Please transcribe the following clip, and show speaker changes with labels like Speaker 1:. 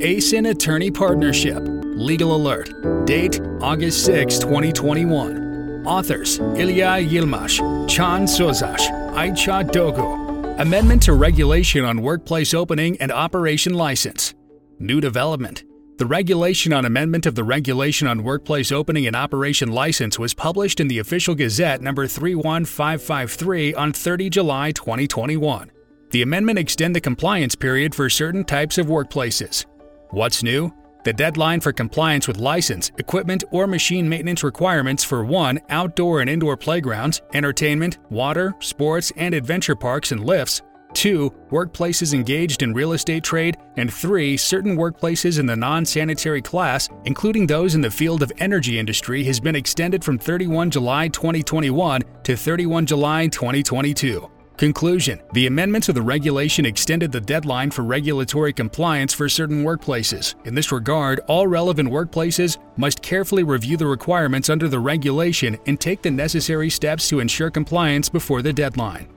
Speaker 1: Esin Attorney Partnership. Legal Alert. Date August 6, 2021. Authors Ilya Yilmaz, Chan Sozash, Aicha Dogu. Amendment to Regulation on Workplace Opening and Operation License. New development. The regulation on amendment of the Regulation on Workplace Opening and Operation License was published in the Official Gazette number 31553 on 30 July 2021. The amendment extend the compliance period for certain types of workplaces. What's new? The deadline for compliance with license, equipment, or machine maintenance requirements for 1. outdoor and indoor playgrounds, entertainment, water, sports, and adventure parks and lifts, 2. workplaces engaged in real estate trade, and 3. certain workplaces in the non sanitary class, including those in the field of energy industry, has been extended from 31 July 2021 to 31 July 2022. Conclusion The amendments to the regulation extended the deadline for regulatory compliance for certain workplaces. In this regard, all relevant workplaces must carefully review the requirements under the regulation and take the necessary steps to ensure compliance before the deadline.